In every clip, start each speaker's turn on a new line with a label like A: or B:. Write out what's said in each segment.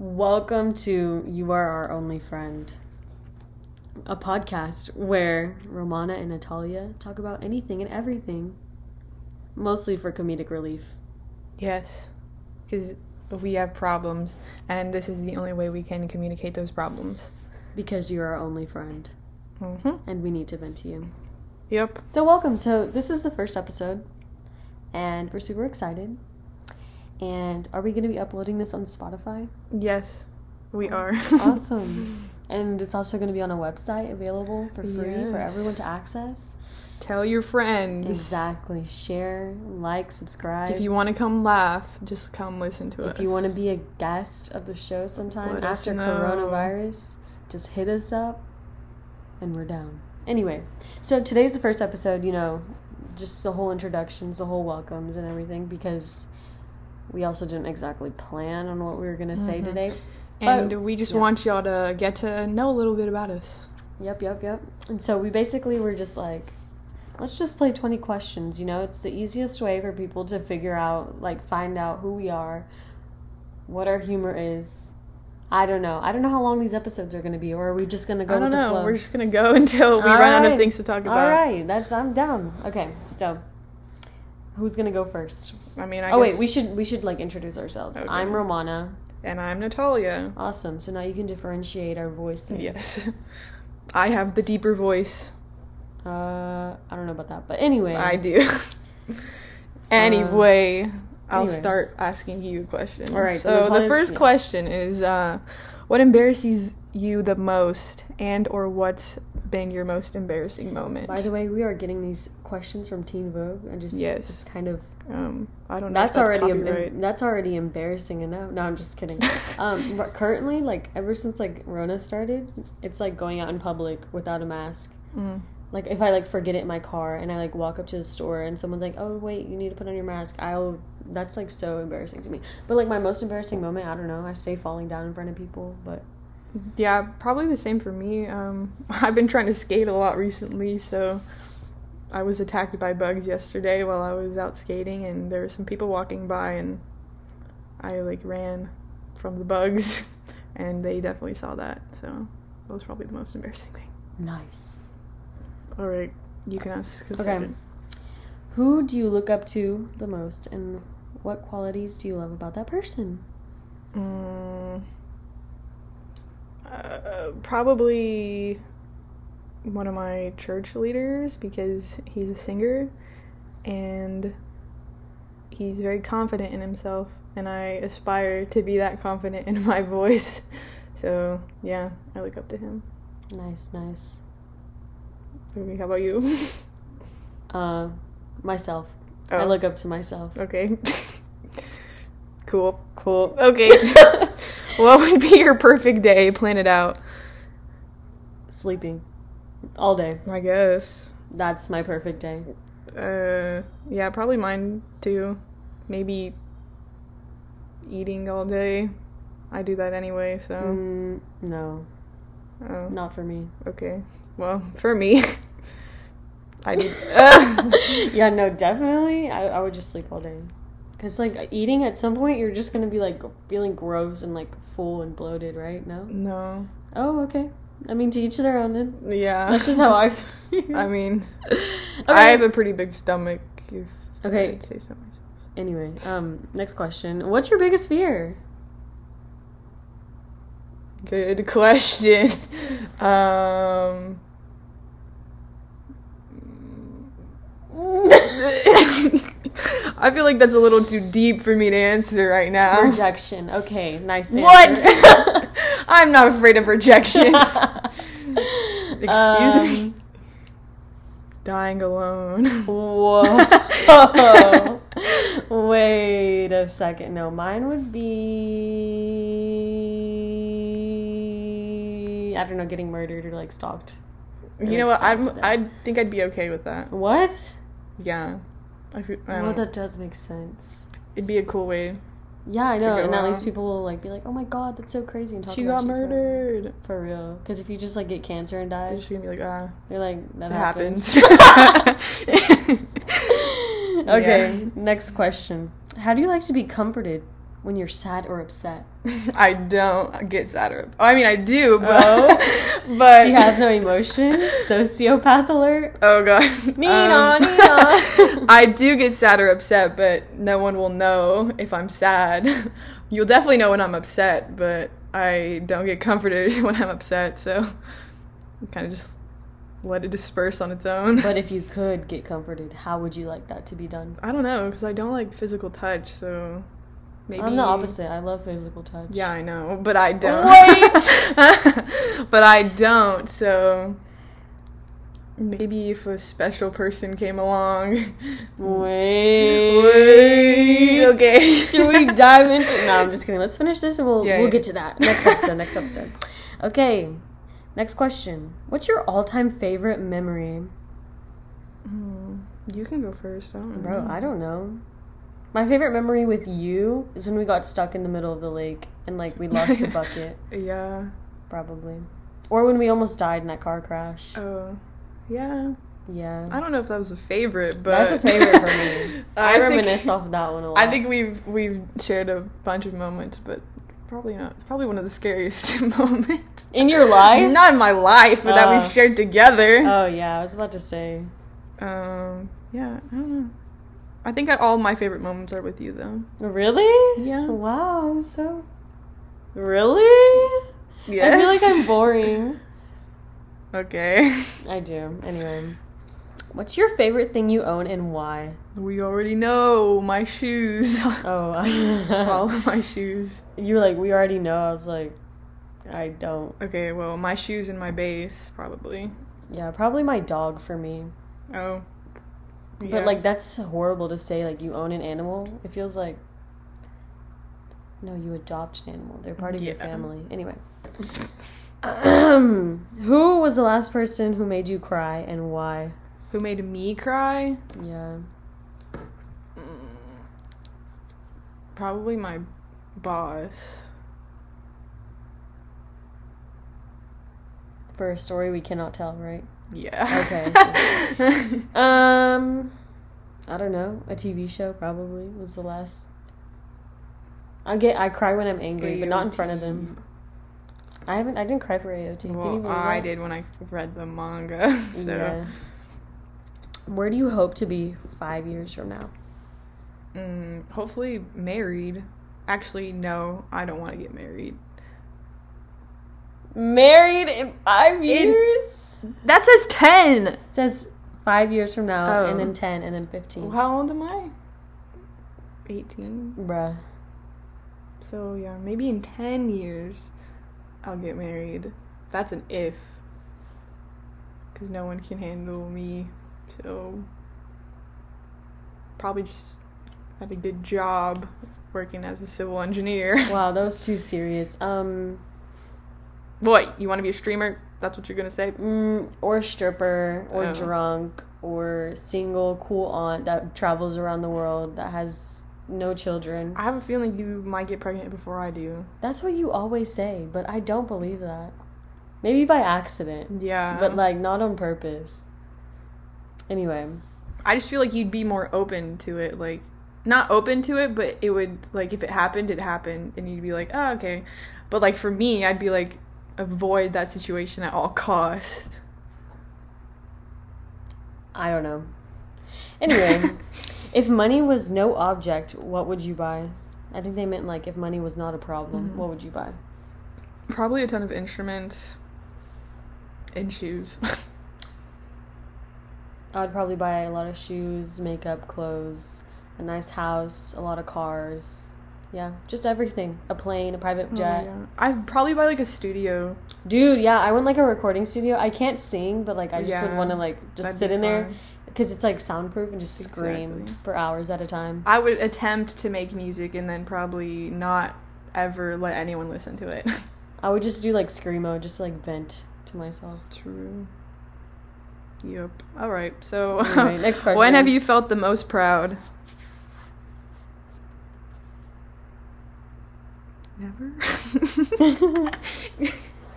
A: Welcome to You Are Our Only Friend, a podcast where Romana and Natalia talk about anything and everything, mostly for comedic relief.
B: Yes, because we have problems, and this is the only way we can communicate those problems.
A: Because you're our only friend,
B: hmm
A: and we need to vent to you.
B: Yep.
A: So, welcome. So, this is the first episode, and we're super excited. And are we going to be uploading this on Spotify?
B: Yes, we oh, are.
A: Awesome. and it's also going to be on a website available for free for everyone to access.
B: Tell your friends.
A: Exactly. Share, like, subscribe.
B: If you want to come laugh, just come listen to us.
A: If you want to be a guest of the show sometime
B: Let
A: after coronavirus, just hit us up and we're down. Anyway, so today's the first episode, you know, just the whole introductions, the whole welcomes and everything because we also didn't exactly plan on what we were going to say
B: Mhm.
A: today.
B: and
A: but-
B: we just
A: yeah.
B: want y'all to get to know a little bit about us.
A: Yep, yep, yep. And so we basically were just like, let's just play 20 questions. You know, it's the easiest way for people to figure out, like, find out who we are, what our humor is. I don't know. I don't know how long these episodes are going to be, or are we just going to go
B: I don't know. We're just gonna go until we
A: All
B: run out of things to talk about.
A: All right, that's I'm down. Okay, so who's going to go first?
B: I mean, I
A: oh wait, we should we should like introduce ourselves.
B: Okay.
A: I'm Romana.
B: And I'm Natalia.
A: Awesome. So now you can differentiate our voices.
B: Yes. I have the deeper voice.
A: Uh, I don't know about that, but anyway.
B: I do. anyway, I'll
A: anyway.
B: start asking you a question.
A: All right, so
B: So, the first question is, uh, what embarrasses you the most, and or what's been your most embarrassing moment?
A: By the way, we are getting these questions from Teen Vogue, and just
B: Yes.
A: it's kind of
B: um, I don't know.
A: that's,
B: if that's
A: already em- that's already embarrassing enough. No, I'm just kidding. um, but currently, like ever since like Rona started, it's like going out in public without a mask.
B: Mm.
A: Like if I like forget it in my car and I like walk up to the store and someone's like, "Oh wait, you need to put on your mask," I'll. That's like so embarrassing to me. But like my most embarrassing moment, I don't know. I say falling down in front of people, but
B: Yeah, probably the same for me. Um, I've been trying to skate a lot recently, so I was attacked by bugs yesterday while I was out skating, and there were some people walking by, and I like ran from the bugs, and they definitely saw that. So that was probably the most embarrassing thing.
A: nice.
B: All right, you can ask.
A: Okay. Who do you look up to the most, and what qualities do you love about that person?
B: Mm, uh, probably one of my church leaders because he's a singer and he's very confident in himself and I aspire to be that confident in my voice. So, yeah, I look up to him.
A: Nice, nice.
B: How about you?
A: Uh, myself. I
B: Oh.
A: look up to myself.
B: okay. cool.
A: Cool.
B: Okay. what would be your perfect day? Plan it out.
A: Sleeping all day.
B: I guess.
A: That's my perfect day.
B: Uh, yeah, probably mine too. Maybe eating all day. I do that anyway, so
A: Mm, no,
B: oh,
A: not for me.
B: okay. Well, for me, I need.
A: Yeah, no, definitely. I, I would just sleep all day. Cause like eating at some point, you're just gonna be like feeling gross and like full and bloated, right? No.
B: no.
A: Oh, okay. I mean, to each their own. Then
B: Yeah.
A: that's just how I.
B: I mean,
A: Okay.
B: I have a pretty big stomach. If
A: Okay.
B: I'd say so myself.
A: Anyway, um, next question. What's your biggest fear?
B: Good question. um. I feel like that's a little too deep for me to answer right now.
A: Rejection. Okay, nice. Answer. What?
B: I'm not afraid of rejection. Excuse
A: Um,
B: me. Dying alone.
A: Whoa. Wait a second. No, mine would be I don't know, getting murdered or like stalked.
B: You know what? I'm. I think I'd be okay with that.
A: What?
B: Yeah. I feel, I
A: Well, that does make sense.
B: it'd be a cool way.
A: Yeah, I know, and at least people will like be like, "Oh my god, that's so crazy!" and talk
B: She
A: about
B: got murdered.
A: for real. Because if you just like get cancer and die,
B: They're just gonna be like, ah,
A: you're like, "That
B: it
A: happens."
B: happens.
A: okay,
B: Yeah.
A: next question. How do you like to be comforted when you're sad or upset.
B: I don't get sad or. Oh, I mean, I do, but
A: Oh.
B: but
A: she has no emotion. Sociopath alert.
B: Oh god.
A: Nina,
B: Um,
A: Nina.
B: I do get sad or upset, but no one will know if I'm sad. You'll definitely know when I'm upset, but I don't get comforted when I'm upset, so kind of just let it disperse on its own.
A: But if you could get comforted, how would you like that to be done?
B: I don't know because I don't like physical touch, so maybe
A: I'm the opposite. I love physical touch.
B: Yeah, I know, but I don't.
A: Wait!
B: but I don't. So maybe if a special person came along.
A: Wait.
B: Wait. Okay.
A: Should we dive into? No, I'm just kidding. Let's finish this and we'll
B: Yeah,
A: we'll
B: yeah.
A: get to that next episode. next episode. Okay. Next question. What's your all-time favorite memory,
B: Hmm, You can go first. I don't
A: bro?
B: know.
A: I don't know. My favorite memory with you is when we got stuck in the middle of the lake and like we lost a bucket,
B: Yeah.
A: probably, or when we almost died in that car crash.
B: Oh. Yeah.
A: Yeah,
B: I don't know if that was a favorite, but
A: that's a favorite for me. I,
B: I think-
A: reminisce off of that one a lot.
B: I think we've we've shared a bunch of moments, but probably not. It's probably one of the scariest moments.
A: in your life.
B: Not in my life, but that
A: Oh.
B: we've shared together.
A: Oh yeah, I was about to say.
B: Um, yeah, I don't know. I think I, all my favorite moments are with you, though.
A: Really?
B: Yeah.
A: Wow, I'm so. Really?
B: Yes.
A: I feel like I'm boring.
B: Okay.
A: I do. Anyway, what's your favorite thing you own and why?
B: We already know my shoes.
A: Oh,
B: all of my shoes.
A: you were like, we already know. I was like, I don't.
B: Okay, well, my shoes and my bass, probably.
A: Yeah, probably my dog for me.
B: Oh.
A: But like, that's horrible to say. Like, you own an animal. It feels like. No, you adopt an animal. They're part of your family. Anyway. who was the last person who made you cry and why?
B: Who made me cry?
A: Yeah.
B: Probably my boss.
A: For a story we cannot tell, right?
B: Yeah.
A: Okay, Um, I don't know. A TV show probably was the last. I get I cry when I'm angry, but not in front of them. I haven't. I didn't cry for AOT.
B: Well, I did when I read the manga. So,
A: Yeah. Where do you hope to be five years from now?
B: mm, hopefully married. Actually, no, I don't want to get married.
A: Married in five years.
B: That says 10!
A: It says five years from now,
B: Oh.
A: and then ten, and then fifteen.
B: How old am I? 18.
A: Bruh.
B: So, yeah, maybe in 10 years I'll get married. That's an if. Because no one can handle me. So, probably just had a good job working as a civil engineer.
A: Wow, that was too serious. Um,
B: What? You want to be a streamer? That's what you're gonna say?
A: mm, or stripper, or
B: Oh.
A: drunk, or single cool aunt that travels around the world that has no children.
B: I have a feeling you might get pregnant before I do.
A: That's what you always say, but I don't believe that. Maybe by accident,
B: Yeah.
A: but like not on purpose. Anyway,
B: I just feel like you'd be more open to it. Like, not open to it, but it would, like, if it happened, it happened. And you'd be like, oh, okay. But, like, for me, I'd be like, avoid that situation at all cost.
A: I don't know. Anyway, if money was no object, what would you buy? I think they meant like if money was not a problem,
B: Mhm.
A: what would you buy?
B: Probably a ton of instruments and shoes.
A: I would probably buy a lot of shoes, makeup, clothes, a nice house, a lot of cars. Yeah, just everything. A plane, a private oh, jet.
B: Oh, yeah. I'd probably buy, like, a studio.
A: Dude, yeah, I want like a recording studio. I can't sing, but like I just would want to like just sit in there because it's like soundproof and just scream for hours at a time.
B: I would attempt to make music and then probably not ever let anyone listen to it.
A: I would just do like screamo, just like vent to myself.
B: True. Yep. All right. So,
A: Anyway, next question.
B: when have you felt the most proud? Never.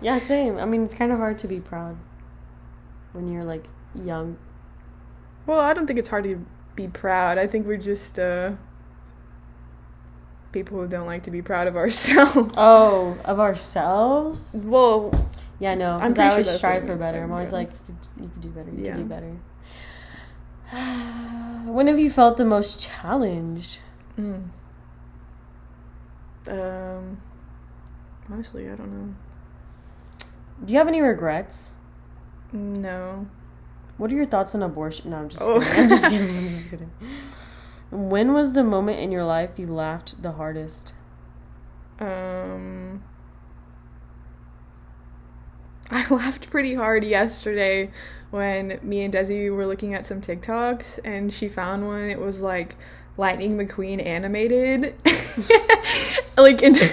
A: yeah, same. I mean, it's kind of hard to be proud when you're like young.
B: well, I don't think it's hard to be proud. I think we're just uh people who don't like to be proud of ourselves.
A: Oh, of ourselves?
B: Well,
A: Yeah, no, because I always
B: that's
A: strive for better. I'm always
B: yeah.
A: like, you could, you could do better. You
B: Yeah.
A: could do better. when have you felt the most challenged?
B: mm. Um, honestly, I don't know.
A: Do you have any regrets?
B: No.
A: What are your thoughts on abortion? No, I'm just
B: Oh.
A: kidding. I'm just kidding. I'm just kidding. When was the moment in your life you laughed the hardest?
B: Um, I laughed pretty hard yesterday when me and Desi were looking at some TikToks and she found one. It was like Lightning McQueen animated, like into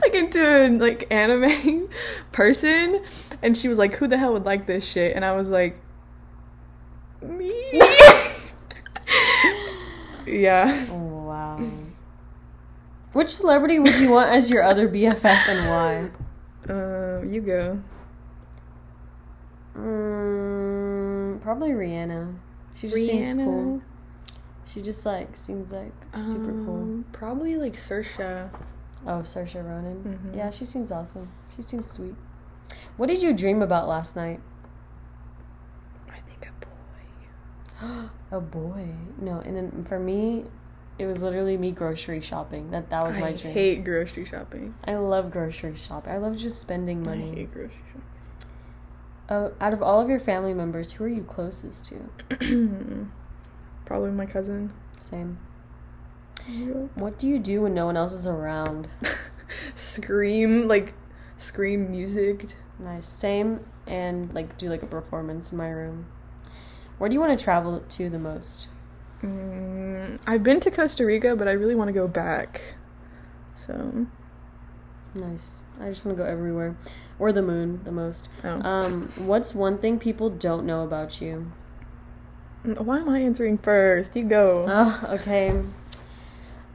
B: like into an like anime person, and she was like, "Who the hell would like this shit?" And I was like, "Me." yeah.
A: Wow. Which celebrity would you want as your other BFF and why?
B: Uh, you go.
A: Mm, probably Rihanna. She just seems cool. She just like seems like super cool.
B: Um, Probably like Saoirse.
A: Oh, Saoirse Ronan.
B: Mhm.
A: Yeah, she seems awesome. She seems sweet. What did you dream about last night?
B: I think a boy.
A: a boy. No, and then for me, it was literally me grocery shopping. That that was my
B: I
A: dream.
B: hate grocery shopping.
A: I love grocery shopping. I love just spending
B: I
A: money.
B: hate grocery shopping.
A: Uh, out of all of your family members, who are you closest to?
B: Probably my cousin.
A: Same. What do you do when no one else is around?
B: scream like scream music.
A: Nice. Same. And like do like a performance in my room. Where do you want to travel to the most?
B: Mm, I've been to Costa Rica, but I really want to go back. So,
A: Nice. I just want to go everywhere. Or the moon the most.
B: oh.
A: Um, what's one thing people don't know about you?
B: Why am I answering first? You go.
A: Oh, okay.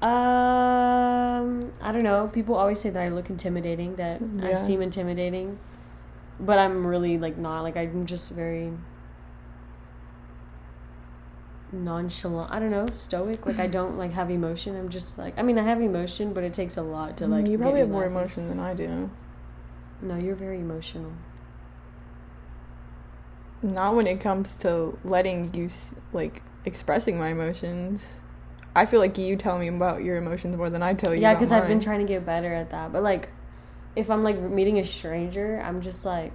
A: Um, I don't know. People always say that I look intimidating, that I seem intimidating, but I'm really like not. Like I'm just very nonchalant. I don't know, stoic. Like I don't like have emotion. I'm just like. I mean, I have emotion, but it takes a lot to like.
B: Mm, you
A: get
B: probably have more emotion than I do.
A: No, you're very emotional.
B: Not when it comes to letting you like expressing my emotions. I feel like you tell me about your emotions more than I tell you.
A: Yeah,
B: because
A: I've been trying to get better at that. But like, if I'm like meeting a stranger, I'm just like,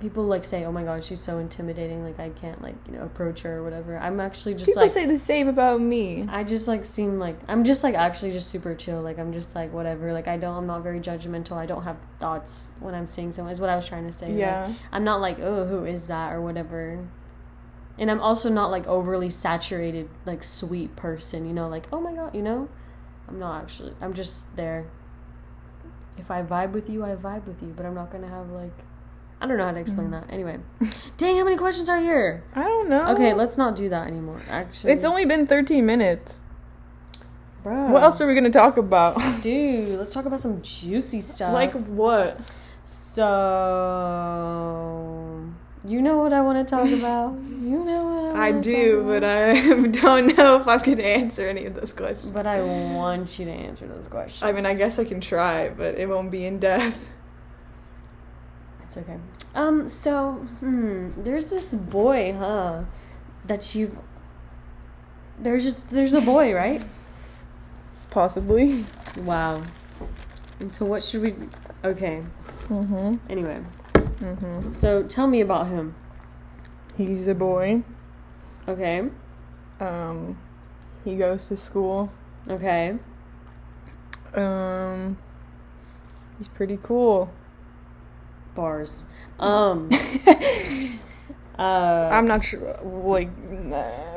A: people like say, "Oh my god, she's so intimidating." Like I can't like you know approach her or whatever. I'm actually just like
B: People
A: like,
B: say the same about me.
A: I just like seem like I'm just like actually just super chill. Like I'm just like whatever. Like I don't. I'm not very judgmental. I don't have thoughts when I'm seeing someone. Is what I was trying to say. Like,
B: Yeah.
A: I'm not like oh who is that or whatever. And I'm also not like overly saturated like sweet person. You know like oh my god you know. I'm not actually. I'm just there. If I vibe with you, I vibe with you. But I'm not gonna have like. I don't know how to explain mm. that. Anyway, dang, how many questions are here?
B: I don't know.
A: Okay, let's not do that anymore. Actually,
B: It's only been 13 minutes.
A: Bruh.
B: What else are we going to talk about?
A: Dude, let's talk about some juicy stuff.
B: like what?
A: so, you know what I want to talk about. You know what I,
B: I do, but? I don't know if I can answer any of those questions.
A: But I want you to answer those questions.
B: I mean, I guess I can try, but it won't be in depth.
A: It's okay. Um. So, hmm. There's this boy, huh? That you've. There's just there's a boy, right?
B: Possibly.
A: Wow. And so, what should we? Okay.
B: Mm-hmm.
A: Anyway,
B: Mm-hmm.
A: so tell me about him.
B: He's a boy.
A: Okay.
B: Um, he goes to school.
A: Okay.
B: Um, he's pretty cool.
A: Bars. Um. Uh.
B: I'm not sure. Like,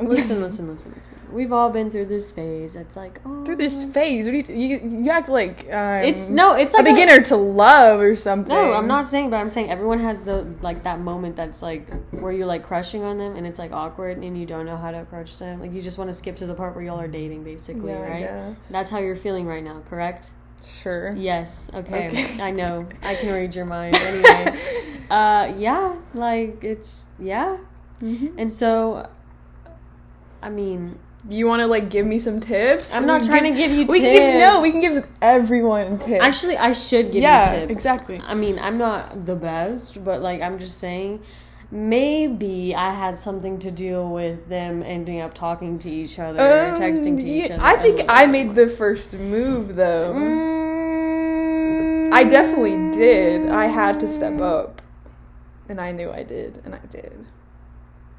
A: listen, listen, listen, listen. We've all been through this phase. It's like, oh,
B: through this phase. What do you, you? You act like um,
A: It's no, it's
B: a
A: like
B: beginner to love or something.
A: No, I'm not saying, but I'm saying everyone has the like that moment that's like where you're like crushing on them and it's like awkward and you don't know how to approach them. Like you just want to skip to the part where y'all are dating, basically,
B: Yeah,
A: right? That's how you're feeling right now, correct?
B: Sure.
A: Yes. Okay.
B: Okay.
A: I know. I can read your mind. Anyway, uh, yeah, like it's yeah,
B: Mhm.
A: and so, I mean,
B: You want to like give me some tips?
A: I'm not
B: We
A: trying
B: give-
A: to give you tips.
B: We can give no. We can give everyone tips.
A: Actually, I should give
B: yeah,
A: you tips.
B: exactly.
A: I mean, I'm not the best, but like I'm just saying maybe I had something to deal with them ending up talking to each other, or texting to each
B: Um, yeah,
A: other.
B: I think I made the first move though.
A: Mm,
B: I definitely did. I had to step up, and I knew I did, and I did.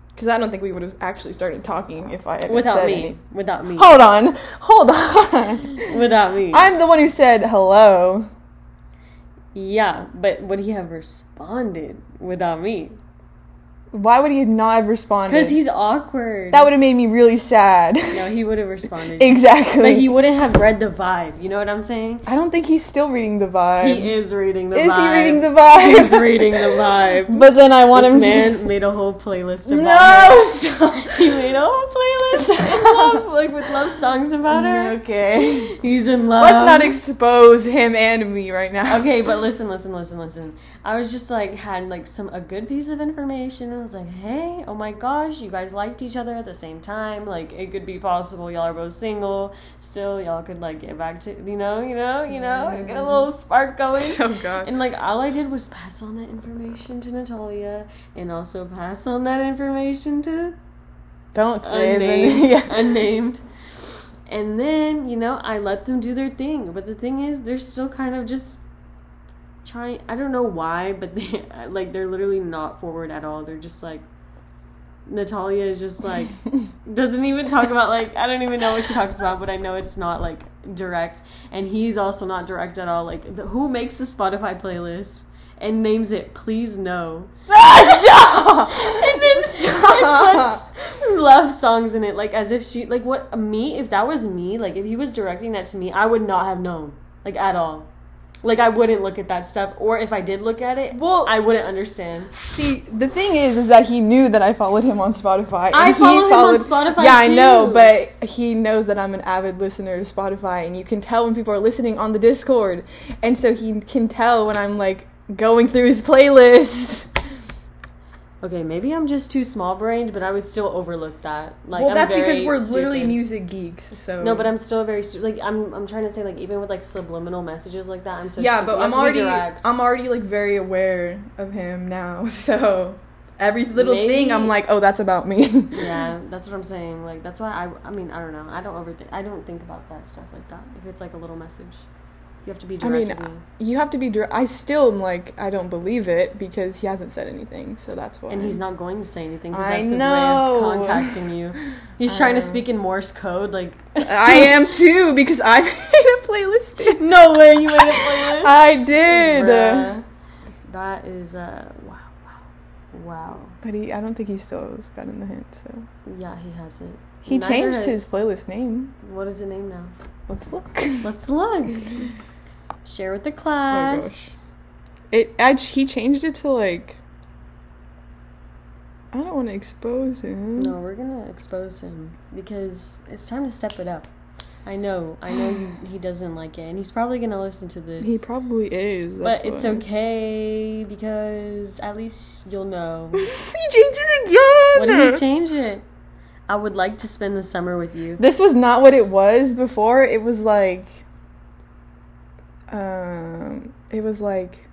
B: Because I don't think we would have actually started talking if I had
A: without
B: said
A: me.
B: any-
A: Without me.
B: Hold on, hold on.
A: Without me.
B: I'm the one who said hello.
A: yeah, but would he have responded without me?
B: Why would he not have responded?
A: Because he's awkward.
B: that would have made me really sad.
A: No, he would have responded.
B: exactly.
A: But he wouldn't have read the vibe. You know what I'm saying?
B: I don't think he's still reading the vibe.
A: He is reading the vibe.
B: Is
A: vibe.
B: he reading the vibe?
A: He's reading the vibe.
B: But then I want
A: this
B: him
A: man made a whole playlist
B: to.
A: about
B: No! Stop.
A: He made a whole playlist in love, like with love songs about her.
B: Okay.
A: He's in love.
B: Let's not expose him and me right now.
A: okay, but listen, listen, listen, listen. I was just like had like some a good piece of information. I was like, hey, oh my gosh, you guys liked each other at the same time. Like it could be possible y'all are both single. Still, y'all could like get back to you know, you know, you know, get a little mm-hmm. spark going.
B: Oh god.
A: And like all I did was pass on that information to Natalia, and also pass on that information to
B: Don't say
A: unnamed,
B: the yeah.
A: unnamed. And then you know I let them do their thing, but the thing is they're still kind of just trying. I don't know why, but they like they're literally not forward at all. They're just like Natalia is just like doesn't even talk about like I don't even know what she talks about, but I know it's not like direct, and he's also not direct at all. Like the, who makes the Spotify playlist and names it "Please No"?
B: Stop!
A: and then
B: Stop!
A: puts love songs in it, like as if she, like what me? If that was me, like if he was directing that to me, I would not have known, like at all. Like I wouldn't look at that stuff, or if I did look at it,
B: Well-
A: I wouldn't understand.
B: See, the thing is, is that he knew that I followed him on Spotify. and
A: I
B: he
A: follow him on Spotify,
B: Yeah, I know, but he knows that I'm an avid listener to Spotify, and you can tell when people are listening on the Discord, and so he can tell when I'm like going through his playlist.
A: Okay, maybe I'm just too small brained, but I would still overlook that. Like,
B: well,
A: I'm
B: that's because we're literally
A: stupid.
B: music geeks. So
A: No, but I'm still very stu- like I'm. I'm trying to say like even with like subliminal messages like that, I'm so
B: yeah,
A: stupid.
B: but I'm
A: have to be
B: already. I'm already like very aware of him now. So every little
A: Maybe-
B: thing, I'm like, oh, that's about me.
A: Yeah, that's what I'm saying. Like that's why I. I mean, I don't know. I don't overthink. I don't think about that stuff like that. If it's like a little message, you have to be direct.
B: I
A: mean, me.
B: you have to be. Dir- I still am like, I don't believe it because he hasn't said anything. So that's why.
A: and he's not going to say anything because that's his way
B: know.
A: of contacting you. He's trying to speak in Morse code. Like
B: I am too because I made a playlist. too.
A: no way you made a playlist.
B: I did.
A: Bruh. That is uh wow wow wow.
B: But he, I don't think he still has gotten the hint. So
A: Yeah, he hasn't.
B: he
A: Neither
B: changed
A: has-
B: his playlist name.
A: What is the name now?
B: Let's look.
A: Let's look. Share with the oh class.
B: gosh. It. I, he changed it to like. I don't want to expose him.
A: No, we're gonna expose him because it's time to step it up. I know, I know you, he doesn't like it, and he's probably gonna listen to this.
B: He probably is.
A: but it's
B: why.
A: okay because at least you'll know.
B: he changed it again.
A: what did he change it? I would like to spend the summer with you.
B: This was not what it was before. It was like um it was like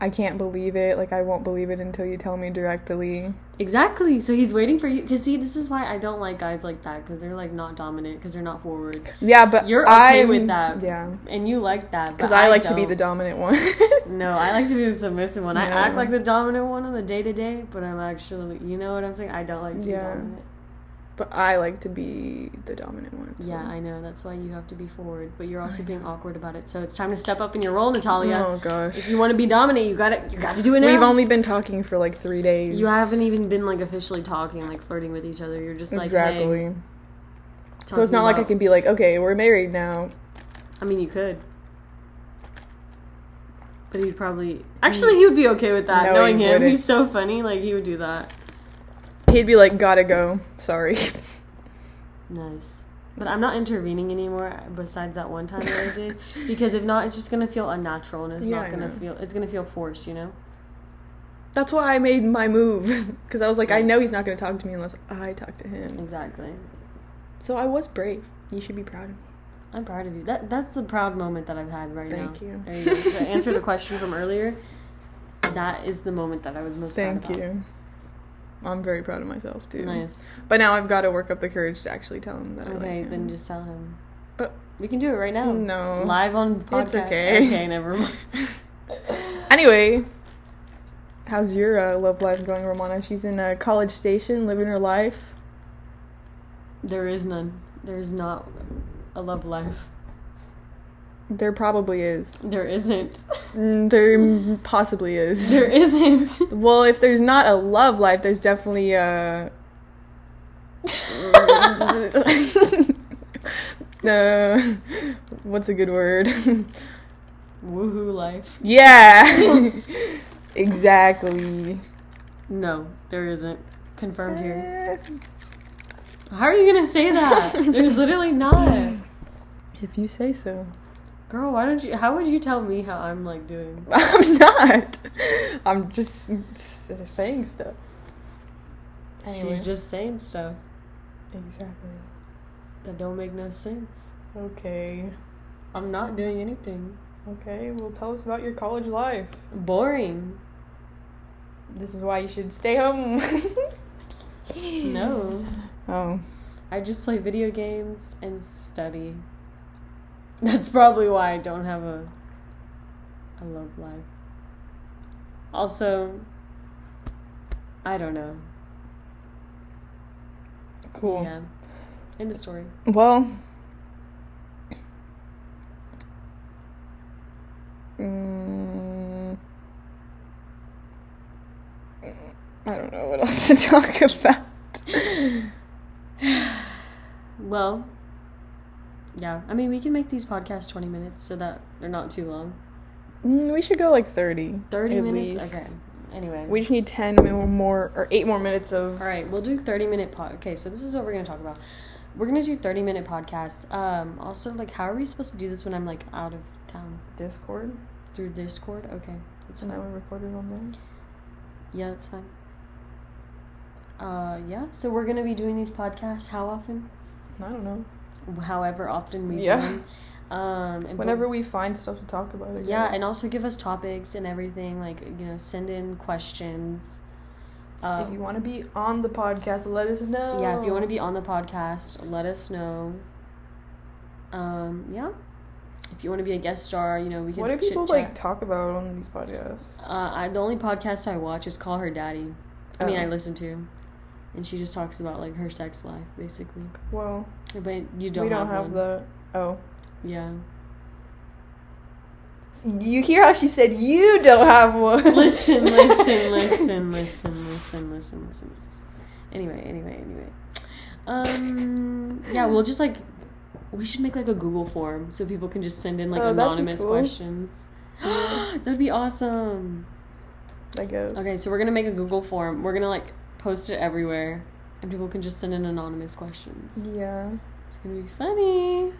B: I can't believe it. Like I won't believe it until you tell me directly.
A: Exactly. So he's waiting for you. Cause see, this is why I don't like guys like that. Cause they're like not dominant. Cause they're not forward.
B: Yeah, but
A: You're okay
B: I'm-
A: with that.
B: Yeah.
A: And you like that.
B: Because
A: but
B: I, like to be the dominant one.
A: No, I like to be the submissive one. I act like the dominant one on the day to day, but I'm actually, you know what I'm saying? I don't like to
B: Yeah.
A: be dominant.
B: But I like to be the dominant one. so.
A: Yeah, I know. That's why you have to be forward, but you're oh, also being awkward about it. So it's time to step up in your role, Natalia.
B: Oh gosh.
A: If you want to be dominant, you got to you got to do it now.
B: We've only been talking for like three days.
A: you haven't even been like officially talking, like flirting with each other. You're just like
B: exactly.
A: Hey,
B: so it's not like I can be like, okay, we're married now.
A: I mean, you could. But he'd probably actually he would be okay with that.
B: No,
A: knowing him,
B: wouldn't.
A: he's so funny. Like he would do that.
B: He'd be like, gotta go. Sorry.
A: Nice. But I'm not intervening anymore besides that one time that I did. Because if not, it's just gonna feel unnatural and it's
B: Yeah,
A: not gonna feel it's gonna feel forced, you know?
B: That's why I made my move. Because I was like, I know he's not to talk to me unless I talk to him.
A: Exactly.
B: So I was brave. You should be proud of me.
A: I'm proud of you. That that's the proud moment that I've had right
B: Thank
A: now.
B: you.
A: There you. To answer the question from earlier, that is the moment that I was most
B: Thank
A: about.
B: I'm very proud of myself too.
A: Nice.
B: But now I've got to work up the courage to actually tell him that. I like
A: Okay,
B: him.
A: then just tell him.
B: But
A: We can do it right now.
B: No.
A: Live on podcast.
B: It's okay.
A: Okay, never mind.
B: Anyway, how's your uh, love life going, Romana? She's in uh, College Station, living her life.
A: There is none. There is not a love life.
B: There probably is.
A: There isn't.
B: Mm, there possibly is.
A: There isn't.
B: Well, if there's not a love life, there's definitely a. uh, what's a good word?
A: Woohoo life.
B: yeah, exactly.
A: No, there isn't. Confirmed here. How are you gonna say that? There's literally not.
B: If you say so.
A: Girl, why don't you? How would you tell me how I'm like doing?
B: I'm not. I'm just saying stuff. Anyway.
A: She's just saying stuff
B: Exactly.
A: that don't make no sense.
B: Okay.
A: I'm not doing anything.
B: Okay, well, tell us about your college life.
A: Boring.
B: This is why you should stay home.
A: No.
B: Oh.
A: I just play video games and study. That's probably why I don't have a a love life. Also, I don't know.
B: Cool.
A: Yeah. End of story.
B: Well. Mm, I don't know what else to talk about.
A: Well, yeah. I mean, we can make these podcasts 20 minutes so that they're not too long.
B: Mm, we should go like 30.
A: 30
B: at
A: minutes?
B: least.
A: Okay. Anyway.
B: We just need 10 more, more or 8 more minutes of.
A: All right, we'll do 30 minute pod. Okay, so this is what we're going to talk about. We're going to do 30 minute podcasts. Um also like how are we supposed to do this when I'm like out of town?
B: Discord.
A: Through Discord? Okay. That's
B: And
A: fine.
B: that we recorded on there.
A: Yeah, that's fine. Uh yeah, so we're going to be doing these podcasts how often?
B: I don't know.
A: However often we
B: Yeah.
A: join. Um and
B: Whenever we find stuff to talk about. I
A: Yeah, and also give us topics and everything. Like you know, send in questions. Uh,
B: if you want to be on the podcast, let us know.
A: yeah, if you want to be on the podcast, let us know. Um, yeah. If you want to be a guest star, you know we can.
B: What do people
A: chit-chat.
B: like talk about on these podcasts?
A: Uh, I, the only podcast I watch is Call Her Daddy. I mean,
B: Oh.
A: I listen to, and she just talks about like her sex life, basically.
B: well,
A: But you don't.
B: we don't
A: have,
B: have, the. Oh,
A: Yeah.
B: you hear how she said you don't have one?
A: listen, listen, listen, listen, listen, listen, listen. Anyway, anyway, anyway. Um, yeah, we'll just like we should make like a Google form so people can just send in like
B: Oh,
A: anonymous
B: cool.
A: questions. That'd be awesome.
B: I guess.
A: Okay, so we're gonna make a Google form. We're gonna like post it everywhere, and people can just send in anonymous questions.
B: Yeah.
A: It's gonna be funny.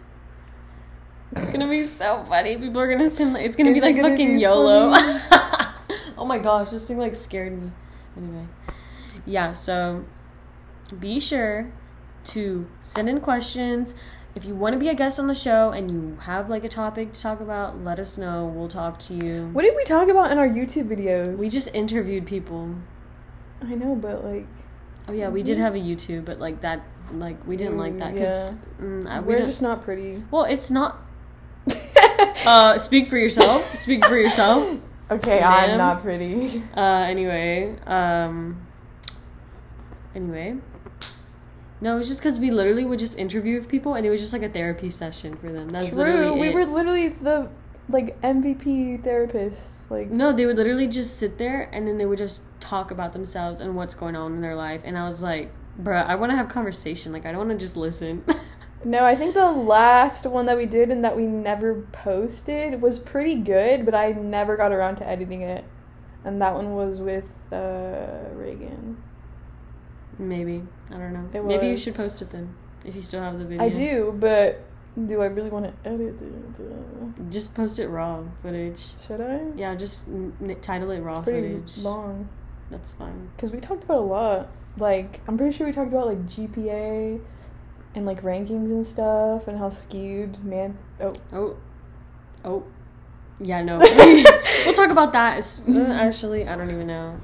A: It's gonna be so funny. People are gonna send. Like, it's gonna
B: Is
A: be like
B: gonna
A: fucking
B: be
A: YOLO. oh my gosh, this thing like scared me. Anyway, yeah. So be sure to send in questions. If you want to be a guest on the show and you have like a topic to talk about, let us know. We'll talk to you.
B: What did we talk about in our YouTube videos?
A: We just interviewed people.
B: I know, but like,
A: Oh yeah, we did have a YouTube, but like that, like we didn't like that because mm, we
B: we're just not pretty.
A: Well, it's not. Uh, speak for yourself. Speak for yourself.
B: okay,
A: Madam?
B: I'm not pretty.
A: Uh, anyway, um, anyway. No, it was just because we literally would just interview people, and it was just like a therapy session for them. That's
B: True. We
A: it.
B: were literally the like MVP therapists. Like,
A: No, they would literally just sit there, and then they would just talk about themselves and what's going on in their life. And I was like, bruh, I want to have conversation. Like, I don't want to just listen.
B: No, I think the last one that we did and that we never posted was pretty good, but I never got around to editing it. And that one was with uh, Reagan.
A: Maybe I don't know.
B: It
A: Maybe you should post it then, if you still have the video.
B: I do, but do I really want to edit it?
A: Just post it raw footage.
B: Should I?
A: Yeah, just n- title it raw
B: Pretty
A: footage.
B: long.
A: That's fine.
B: Because we talked about a lot. Like, I'm pretty sure we talked about like GPA and like rankings and stuff and how skewed man oh
A: Oh, oh, yeah. No, we'll talk about that. Uh, Actually, I don't even know.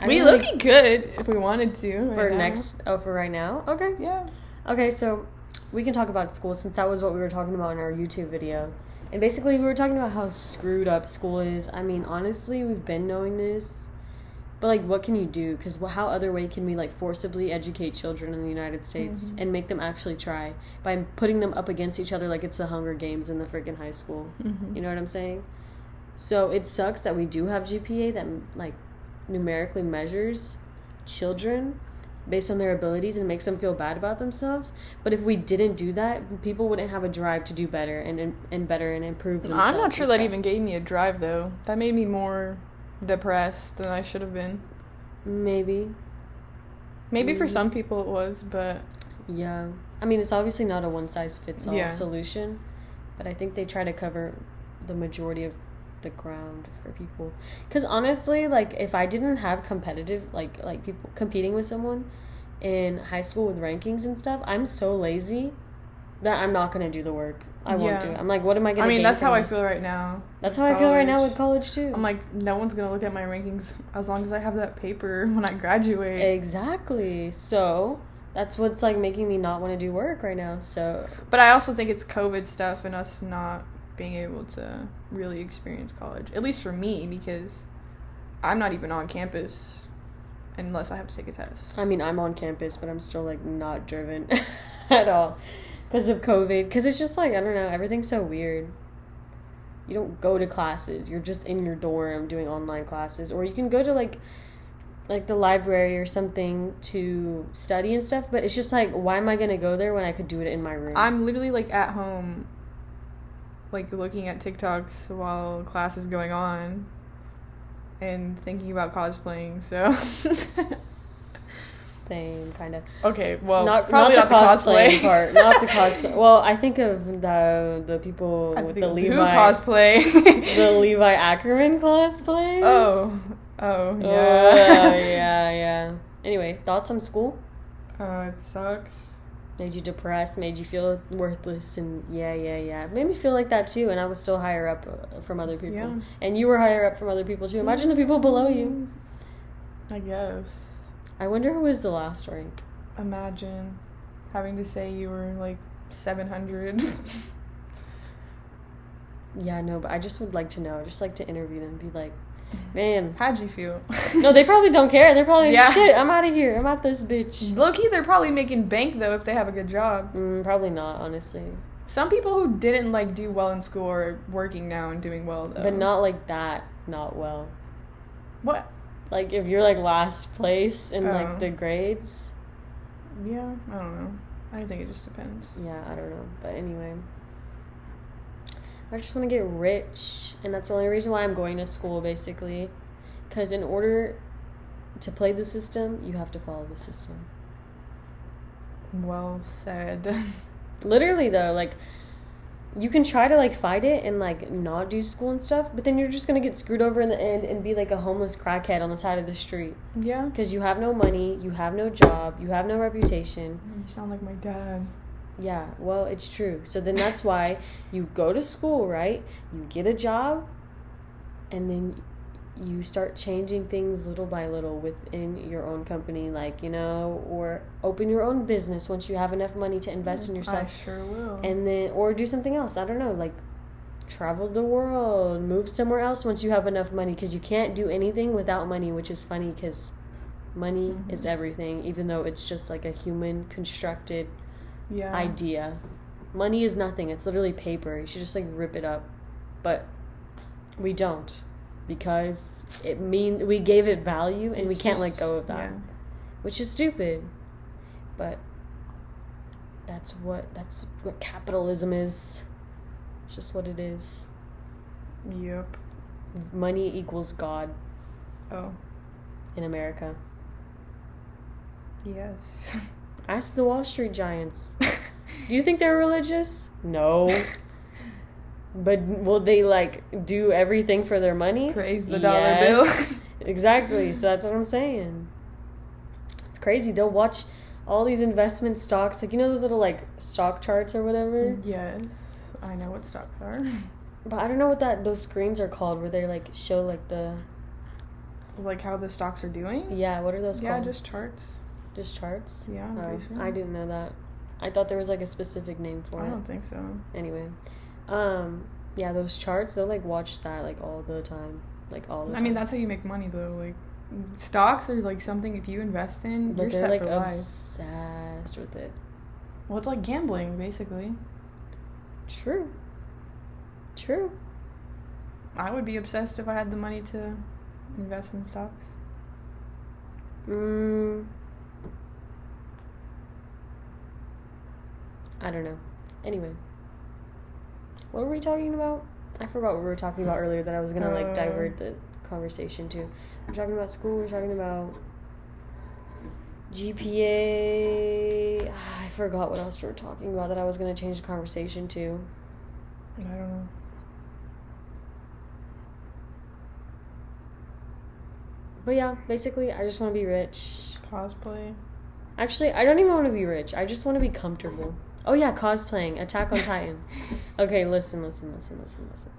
A: I
B: we
A: don't
B: look good if we wanted to right
A: for
B: now.
A: next. Oh, for right now. Okay.
B: yeah
A: Okay, so we can talk about school since that was what we were talking about in our YouTube video. And basically, we were talking about how screwed up school is. I mean, honestly, we've been knowing this. But, like, what can you do? Because how other way can we, like, forcibly educate children in the United States and make them actually try? By putting them up against each other like it's the Hunger Games in the freaking high school.
B: Mhm.
A: You know what I'm saying? So it sucks that we do have GPA that, like, numerically measures children based on their abilities and makes them feel bad about themselves. But if we didn't do that, people wouldn't have a drive to do better and and, better and improve themselves.
B: i'm not sure that even gave me a drive though that made me more depressed than i should have been
A: maybe.
B: maybe for
A: Mhm.
B: some people it was but
A: Yeah. I mean, it's obviously not a one size fits all
B: Yeah.
A: solution, but I think they try to cover the majority of the ground for people. Cuz honestly, like if I didn't have competitive like like people competing with someone in high school with rankings and stuff, I'm so lazy that I'm not going to do the work. I won't do it. I'm like, what am I going to do?
B: i mean that's how i feel right now
A: That's how I feel right now with college too.
B: i'm like no one's gonna look at my rankings as long as i have that paper when i graduate
A: exactly. So, that's what's like making me not want to do work right now. So,
B: But I also think it's COVID stuff and us not being able to really experience college. At least for me, because I'm not even on campus unless I have to take a test.
A: I mean, I'm on campus, but I'm still like not driven at all because of COVID. Because it's just like I don't know, everything's so weird. You don't go to classes; you're just in your dorm doing online classes, or you can go to like like the library or something to study and stuff. But it's just like, why am I gonna go there when I could do it in my room?
B: I'm literally like at home, like looking at TikToks while class is going on and thinking about cosplaying. So,
A: same kind of.
B: okay, well,
A: not
B: probably
A: not
B: not,
A: the, cosplay
B: cosplay
A: part. Not the cosplay. Well, I think of the the people
B: I
A: with
B: think
A: the
B: who
A: Levi
B: cosplay.
A: the Levi Ackerman cosplay.
B: Oh, oh, oh,
A: yeah,
B: yeah.
A: yeah, yeah. Anyway, thoughts on school?
B: Oh, it sucks.
A: Made you depressed? Made you feel worthless? And yeah, yeah, yeah. It made me feel like that too. And I was still higher up uh, from other people.
B: Yeah.
A: And you were higher up from other people too. Imagine the people below you.
B: I guess.
A: I wonder who was the last rank.
B: Imagine having to say you were like 700.
A: Yeah, no, but I just would like to know. Just like to interview them. Be like, man.
B: How'd you feel?
A: No, they probably don't care. They're probably
B: Yeah.
A: shit. I'm out of here. I'm out this bitch.
B: Low key, they're probably making bank though if they have a good job.
A: Mm, probably not, honestly.
B: Some people who didn't like do well in school are working now and doing well though.
A: But not like that. Not well.
B: What?
A: Like if you're like last place in
B: Oh.
A: like the grades.
B: Yeah, I don't know. I think it just depends.
A: Yeah, I don't know. But anyway. I just want to get rich, and that's the only reason why I'm going to school, basically. Because in order to play the system, you have to follow the system.
B: Well said.
A: Literally, though, like, you can try to, like, fight it and, like, not do school and stuff, but then you're just gonna get screwed over in the end and be, like, a homeless crackhead on the side of the street.
B: yeah.
A: Because you have no money, you have no job, you have no reputation.
B: You sound like my dad.
A: Yeah, well, it's true. So then that's why you go to school, right? You get a job, and then you start changing things little by little within your own company, like, you know, or open your own business once you have enough money to invest in
B: mm,
A: yourself.
B: I sure will.
A: And then, or do something else. I don't know, like travel the world, move somewhere else once you have enough money, because you can't do anything without money, which is funny because money mm-hmm. is everything, even though it's just like a human constructed
B: yeah.
A: idea. Money is nothing. It's literally paper. You should just like rip it up. But we don't because it mean we gave it value and we can't let go of that.
B: yeah.
A: Which is stupid. But that's what that's what capitalism is. It's just what it is.
B: Yep.
A: Money equals God
B: Oh.
A: in America.
B: Yes.
A: Ask the Wall Street giants. Do you think they're religious? No. But will they like do everything for their money?
B: Praise the dollar bill.
A: exactly. So that's what I'm saying. It's crazy. They'll watch all these investment stocks, like you know those little like stock charts or whatever.
B: Yes, I know what stocks are.
A: But I don't know what that those screens are called where they like show like the
B: like how the stocks are doing.
A: yeah what are those
B: Yeah,
A: called?
B: just charts.
A: Just charts.
B: Yeah,
A: Oh,
B: sure.
A: I didn't know that. I thought there was like a specific name for
B: I
A: it.
B: I don't think so.
A: Anyway, um, yeah, those charts they'll like watch that like all the time, like all the
B: I
A: time.
B: mean, that's how you make money, though. Like, stocks are like something if you invest in,
A: but
B: you're set
A: like
B: for life.
A: obsessed with it.
B: Well, it's like gambling, basically.
A: True. True.
B: I would be obsessed if I had the money to invest in stocks.
A: Mm. I don't know. Anyway, what were we talking about? I forgot what we were talking about earlier that I was gonna like divert the conversation to. We're talking about school. We're talking about GPA. Ah, I forgot what else we were talking about that I was gonna change the conversation to.
B: I don't know.
A: But yeah, basically, I just want to be rich.
B: Cosplay.
A: Actually, I don't even want to be rich. I just want to be comfortable. Oh yeah, cosplaying Attack on Titan. Okay, listen, listen, listen, listen, listen.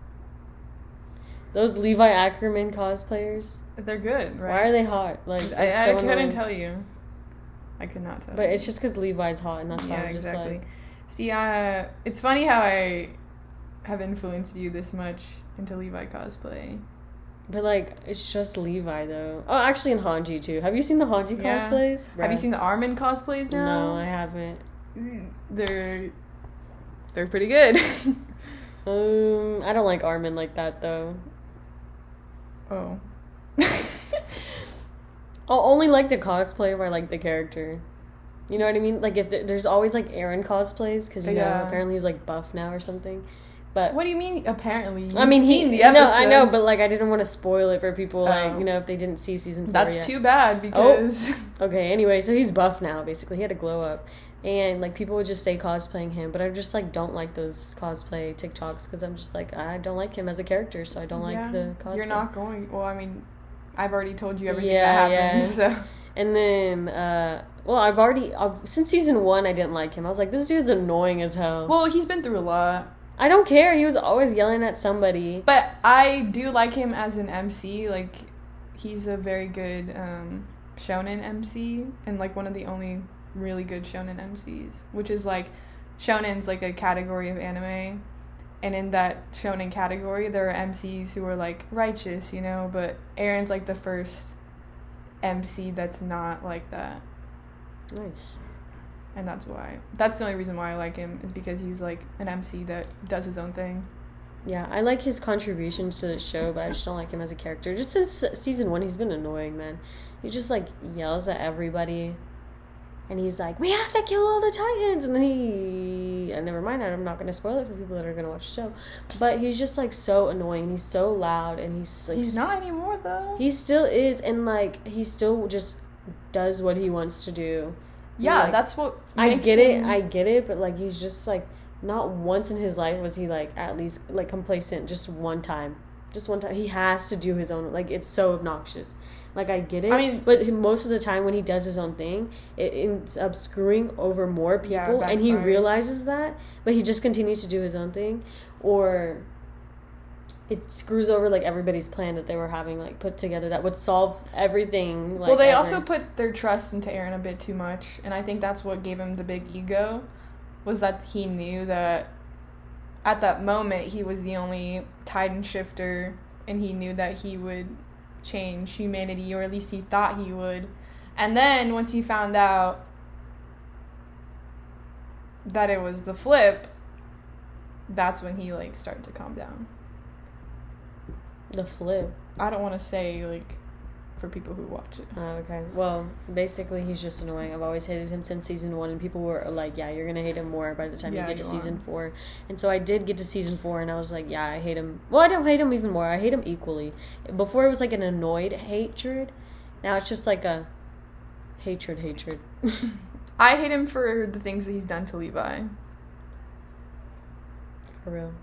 A: Those Levi Ackerman cosplayers.
B: They're good, right?
A: Why are they hot? Like
B: I, I
A: so
B: couldn't
A: annoying.
B: tell you. I could not tell.
A: But
B: you.
A: it's just because Levi's hot, and that's why
B: yeah,
A: I'm just
B: exactly.
A: like,
B: See, uh, it's funny how I have influenced you this much into Levi cosplay.
A: but like it's just Levi though. Oh, actually, in Hanji too. Have you seen the Hanji
B: Yeah.
A: cosplays?
B: Have you seen the Armin cosplays now?
A: No, I haven't.
B: They're they're pretty good.
A: Um, I don't like Armin like that though.
B: oh.
A: I'll only like the cosplay if I like the character. You know what I mean? Like if th- there's always like Eren cosplays because you know apparently he's like buff now or something. But
B: What do you mean? Apparently, You've
A: I mean, he no, I know, but like I didn't want to spoil it for people. Like
B: Oh.
A: you know if they didn't see season
B: that's
A: yet.
B: too bad because
A: Okay, anyway, so he's buff now. Basically, he had a glow up, and like people would just say cosplaying him, but I just like don't like those cosplay TikToks because I'm just like I don't like him as a character, so I don't like the cosplay.
B: You're not going. Well, I mean, I've already told you everything
A: Yeah,
B: that happens.
A: yeah.
B: So
A: And then, uh, well, I've already I've, since season one, I didn't like him. I was like, this dude's annoying as hell.
B: well, he's been through a lot.
A: I don't care. He was always yelling at somebody.
B: But I do like him as an MC. Like, he's a very good um, shonen MC, and like one of the only really good shonen MCs. Which is like, shonen's like a category of anime, and in that shonen category, there are MCs who are like righteous, you know. But Eren's like the first MC that's not like that,
A: Nice.
B: and that's why. That's the only reason why I like him is because he's like an MC that does his own thing.
A: Yeah, I like his contributions to the show, but I just don't like him as a character. Just since season one, he's been annoying, man. He just like yells at everybody, and he's like, "We have to kill all the titans," and he, and never mind, I'm not gonna spoil it for people that are gonna watch the show, but he's just like so annoying. He's so loud, and he's like,
B: He's not anymore though.
A: He still is, and like he still just does what he wants to do.
B: Yeah,
A: Like,
B: that's what
A: I get it, I get it, but like he's just like not once in his life was he like at least like complacent. Just one time, just one time. He has to do his own. Like it's so obnoxious. Like I get it.
B: I mean-
A: but most of the time when he does his own thing, it ends up screwing over more people,
B: Yeah,
A: and he realizes that, but he just continues to do his own thing, or it screws over like everybody's plan that they were having like put together that would solve everything. Like,
B: well, they
A: ever.
B: also put their trust into Eren a bit too much, and I think that's what gave him the big ego. Was that he knew that at that moment he was the only Titan shifter, and he knew that he would change humanity, or at least he thought he would. And then once he found out that it was the flip, that's when he like started to calm down.
A: the flip.
B: I don't want to say like for people who watch it.
A: Oh, okay. Well, basically, he's just annoying. I've always hated him since season one, and people were like, "Yeah, you're gonna hate him more by the time
B: Yeah,
A: you get to
B: you
A: season
B: are.
A: four." And so I did get to season four, and I was like, "Yeah, I hate him." Well, I don't hate him even more. I hate him equally. Before it was like an annoyed hatred. Now it's just like a hatred, hatred.
B: I hate him for the things that he's done to Levi.
A: For real.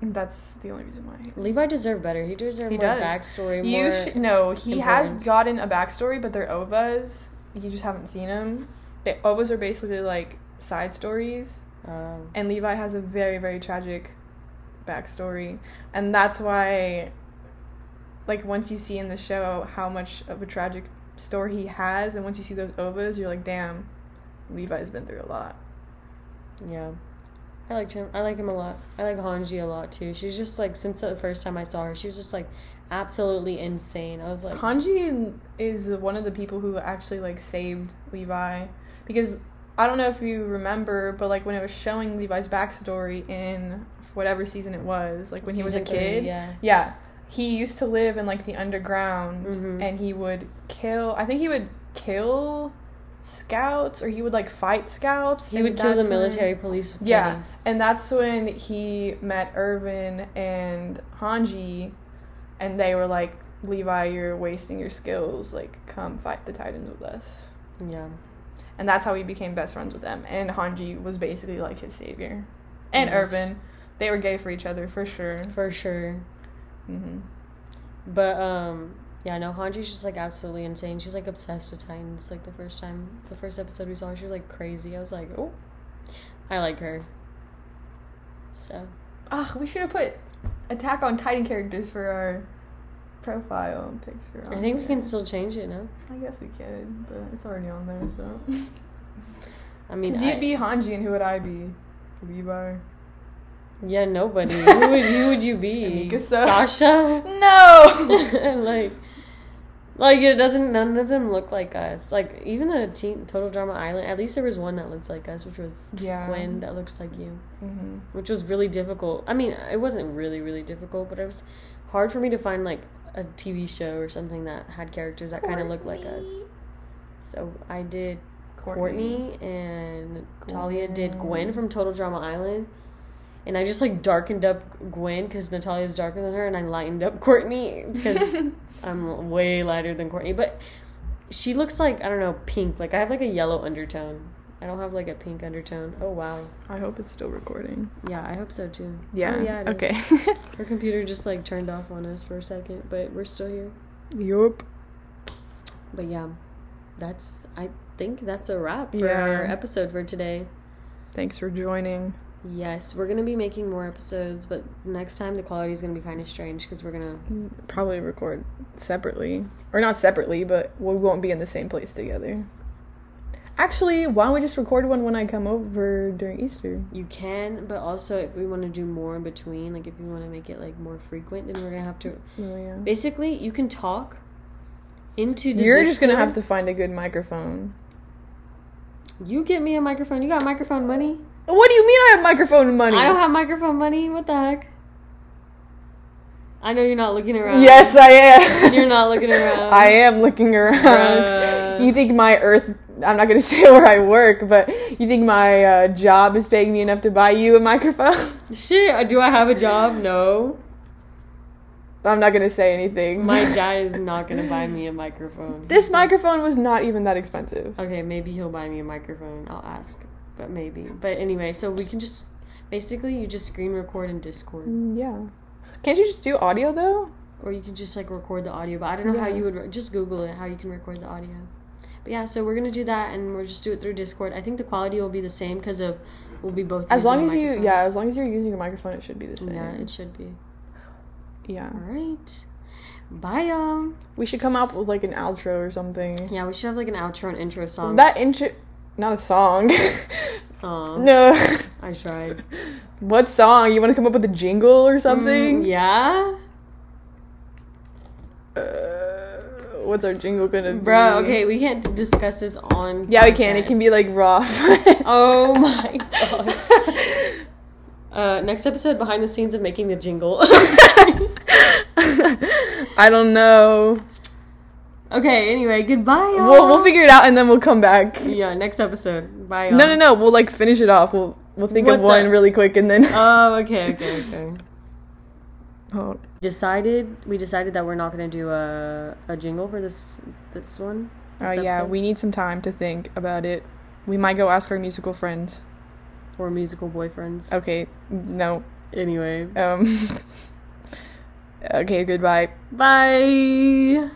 B: That's the only reason why I hate him.
A: Levi deserved better. He deserved
B: He
A: more
B: does.
A: backstory.
B: You
A: more.
B: should no. He has gotten a backstory, but they're ovas. You just haven't seen them. ovas are basically like side stories,
A: Um,
B: and Levi has a very very tragic backstory, and that's why, like once you see in the show how much of a tragic story he has, and once you see those ovas, you're like, damn, Levi's been through a lot.
A: yeah. I liked him. I like him a lot. I like Hanji a lot too. She's just like since the first time I saw her, she was just like absolutely insane. I was like,
B: Hanji is one of the people who actually like saved Levi because I don't know if you remember, but like when it was showing Levi's backstory in whatever season it was, like when he was a
A: season three,
B: kid,
A: yeah.
B: yeah, he used to live in like the underground
A: Mhm.
B: and he would kill. I think he would kill scouts or he would like fight scouts.
A: He would kill the
B: that's when-
A: military police. With
B: yeah, and that's when he met Erwin and Hanji, and they were like, "Levi, you're wasting your skills. Like, come fight the Titans with us."
A: yeah.
B: And that's how he became best friends with them. And Hanji was basically like his savior, and
A: Yes.
B: Erwin, they were gay for each other for sure.
A: for sure.
B: hmm
A: But um, yeah, no, Hanji's just like absolutely insane. She's like obsessed with Titans. Like the first time, the first episode we saw, her, she was like crazy. I was like, oh, I like her. So
B: Ah, we should have put Attack on Titan characters for our profile picture.
A: I think we can still change it. No,
B: I guess we could, but it's already on there, so.
A: I mean, I-
B: you'd be Hanji, and who would I be? Levi.
A: yeah, nobody. who would who would you be? Sasha.
B: No.
A: like, like it doesn't. None of them look like us. Like even the teen Total Drama Island. At least there was one that looked like us, which was
B: Yeah.
A: Gwen. That looks like you.
B: hmm
A: which was really difficult. I mean, it wasn't really really difficult, but it was hard for me to find like a TV show or something that had characters that kind of looked like us. So I did Courtney, and Talia did Gwen
B: Gwen.
A: from Total Drama Island. And I just like darkened up Gwen because Natalia's darker than her, and I lightened up Courtney because I'm way lighter than Courtney. But she looks like I don't know pink. Like I have like a yellow undertone. I don't have like a pink undertone. Oh wow.
B: I hope it's still recording.
A: Yeah, I hope so too.
B: Yeah.
A: Oh, yeah.
B: okay.
A: Her computer just like turned off on us for a second, but we're still here.
B: yup.
A: But yeah, that's I think that's a wrap for
B: Yeah.
A: our episode for today.
B: Thanks for joining.
A: Yes, we're gonna be making more episodes, but next time the quality is gonna be kind of strange because we're gonna.
B: Mm, probably record separately, or not separately, but we won't be in the same place together. Actually, why don't we just record one when I come over during Easter?
A: You can, but also if we want to do more in between, like if you want to make it like more frequent, then we're gonna have to.
B: Oh yeah.
A: Basically, you can talk into the.
B: You're just gonna have to find a good microphone.
A: You get me a microphone. You got microphone money.
B: What do you mean I have microphone money?
A: I don't have microphone money. What the heck? I know you're not looking around.
B: Yes, I am.
A: You're not looking around.
B: I am looking around.
A: Bruh.
B: You think my earth? I'm not gonna say where I work, but you think my uh, job is paying me enough to buy you a microphone?
A: Shit, do I have a job? No.
B: I'm not gonna say anything.
A: My dad is not gonna buy me a microphone.
B: this microphone was not even that expensive.
A: Okay, maybe he'll buy me a microphone. I'll ask, but maybe. But anyway, so we can just basically you just screen record in Discord,
B: Mm, Yeah. Can't you just do audio though?
A: or you can just like record the audio. But I don't know how you would re- just Google it how you can record the audio. But yeah, so we're gonna do that, and we'll just do it through Discord. I think the quality will be the same because of we'll be both.
B: As long as you, yeah, as long as you're using a microphone, it should be the same.
A: yeah, it should be.
B: yeah.
A: All right, bye y'all.
B: We should come up with like an outro or something.
A: Yeah, we should have like an outro and intro song.
B: That intro, not a song.
A: Aw,
B: no.
A: I tried.
B: What song? You want to come up with a jingle or something?
A: Mm, yeah.
B: Uh, what's our jingle gonna be?
A: Bro, okay, we can't discuss this on.
B: Yeah, we can. It can be like raw.
A: Oh my gosh. Uh, next episode, behind the scenes of making the jingle.
B: I don't know.
A: Okay, anyway, goodbye, y'all.
B: We'll we'll figure it out and then we'll come back.
A: Yeah, next episode. Bye, y'all.
B: No, no, no. We'll like finish it off. We'll we'll think of
A: What
B: one really quick and then.
A: Oh, okay, okay, okay.
B: Oh,
A: Decided we decided that we're not gonna do a a jingle for this this one. this
B: yeah,
A: episode.
B: we need some time to think about it. We might go ask our musical friends.
A: or musical boyfriends.
B: Okay, no.
A: Anyway,
B: Um. okay, goodbye.
A: bye.